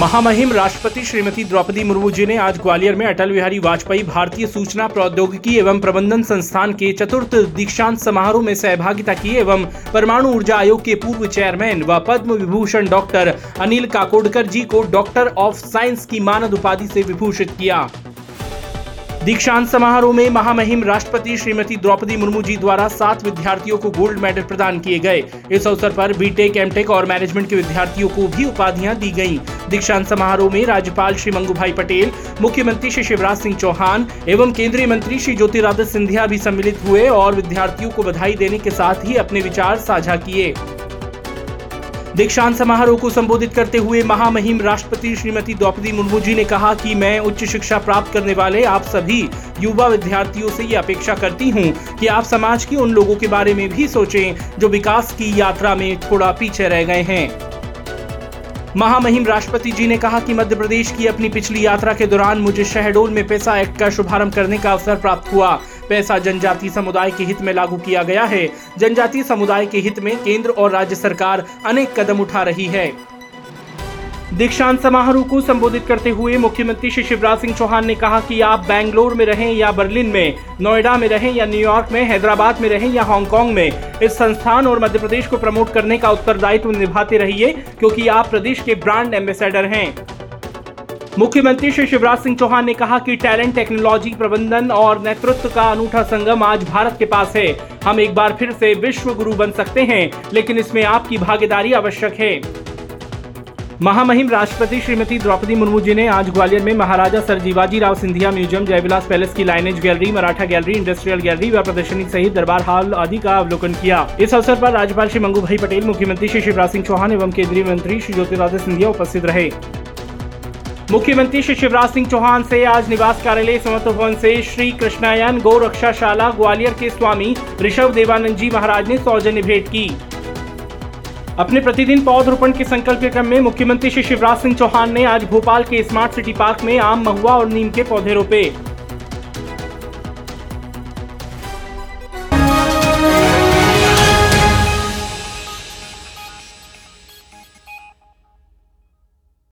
महामहिम राष्ट्रपति श्रीमती द्रौपदी मुर्मू जी ने आज ग्वालियर में अटल बिहारी वाजपेयी भारतीय सूचना प्रौद्योगिकी एवं प्रबंधन संस्थान के चतुर्थ दीक्षांत समारोह में सहभागिता की एवं परमाणु ऊर्जा आयोग के पूर्व चेयरमैन व पद्म विभूषण डॉक्टर अनिल काकोडकर जी को डॉक्टर ऑफ़ साइंस की मानद उपाधि से विभूषित किया। दीक्षांत समारोह में महामहिम राष्ट्रपति श्रीमती द्रौपदी मुर्मू जी द्वारा सात विद्यार्थियों को गोल्ड मेडल प्रदान किए गए इस अवसर पर बीटेक, एमटेक और मैनेजमेंट के विद्यार्थियों को भी उपाधियाँ दी गईं। दीक्षांत समारोह में राज्यपाल श्री मंगू भाई पटेल, मुख्यमंत्री श्री शिवराज सिंह चौहान एवं केंद्रीय मंत्री श्री ज्योतिरादित्य सिंधिया भी सम्मिलित हुए और विद्यार्थियों को बधाई देने के साथ ही अपने विचार साझा किए दीक्षांत समारोह को संबोधित करते हुए महामहिम राष्ट्रपति श्रीमती द्रौपदी मुर्मू जी ने कहा कि मैं उच्च शिक्षा प्राप्त करने वाले आप सभी युवा विद्यार्थियों से ये अपेक्षा करती हूँ कि आप समाज के उन लोगों के बारे में भी सोचें जो विकास की यात्रा में थोड़ा पीछे रह गए हैं। महामहिम राष्ट्रपति जी ने कहा कि मध्य प्रदेश की अपनी पिछली यात्रा के दौरान मुझे शहडोल में पैसा एक्ट का शुभारंभ करने का अवसर प्राप्त हुआ। पैसा जनजातीय समुदाय के हित में लागू किया गया है। जनजातीय समुदाय के हित में केंद्र और राज्य सरकार अनेक कदम उठा रही है। दीक्षांत समारोह को संबोधित करते हुए मुख्यमंत्री श्री शिवराज सिंह चौहान ने कहा कि आप बैंगलोर में रहें या बर्लिन में, नोएडा में रहें या न्यूयॉर्क में, हैदराबाद में रहें या हांगकांग में, इस संस्थान और मध्य प्रदेश को प्रमोट करने का उत्तरदायित्व निभाते रहिए, क्योंकि आप प्रदेश के ब्रांड एम्बेसडर हैं। मुख्यमंत्री श्री शिवराज सिंह चौहान ने कहा कि टैलेंट, टेक्नोलॉजी, प्रबंधन और नेतृत्व का अनूठा संगम आज भारत के पास है। हम एक बार फिर से विश्व गुरु बन सकते हैं, लेकिन इसमें आपकी भागीदारी आवश्यक है। महामहिम राष्ट्रपति श्रीमती द्रौपदी मुर्मू जी ने आज ग्वालियर में Maharaja sir Jiwaji Rao Scindia museum, Jaivilas palace की lineage gallery, Maratha gallery, industrial gallery व प्रदर्शनी सहित दरबार हॉल आदि का अवलोकन किया। इस अवसर पर राज्यपाल श्री मंगू भाई पटेल, मुख्यमंत्री श्री शिवराज सिंह चौहान एवं केंद्रीय मंत्री श्री ज्योतिरादित्य सिंधिया उपस्थित रहे। मुख्यमंत्री श्री शिवराज सिंह चौहान से आज निवास कार्यालय समर्थ भवन से श्री कृष्णायन गौ रक्षाशाला ग्वालियर के स्वामी ऋषभ देवानंद जी महाराज ने सौजन्य भेंट की। अपने प्रतिदिन पौधरोपण के संकल्प के क्रम में मुख्यमंत्री श्री शिवराज सिंह चौहान ने आज भोपाल के स्मार्ट सिटी पार्क में आम महुआ और नीम के पौधे रोपे।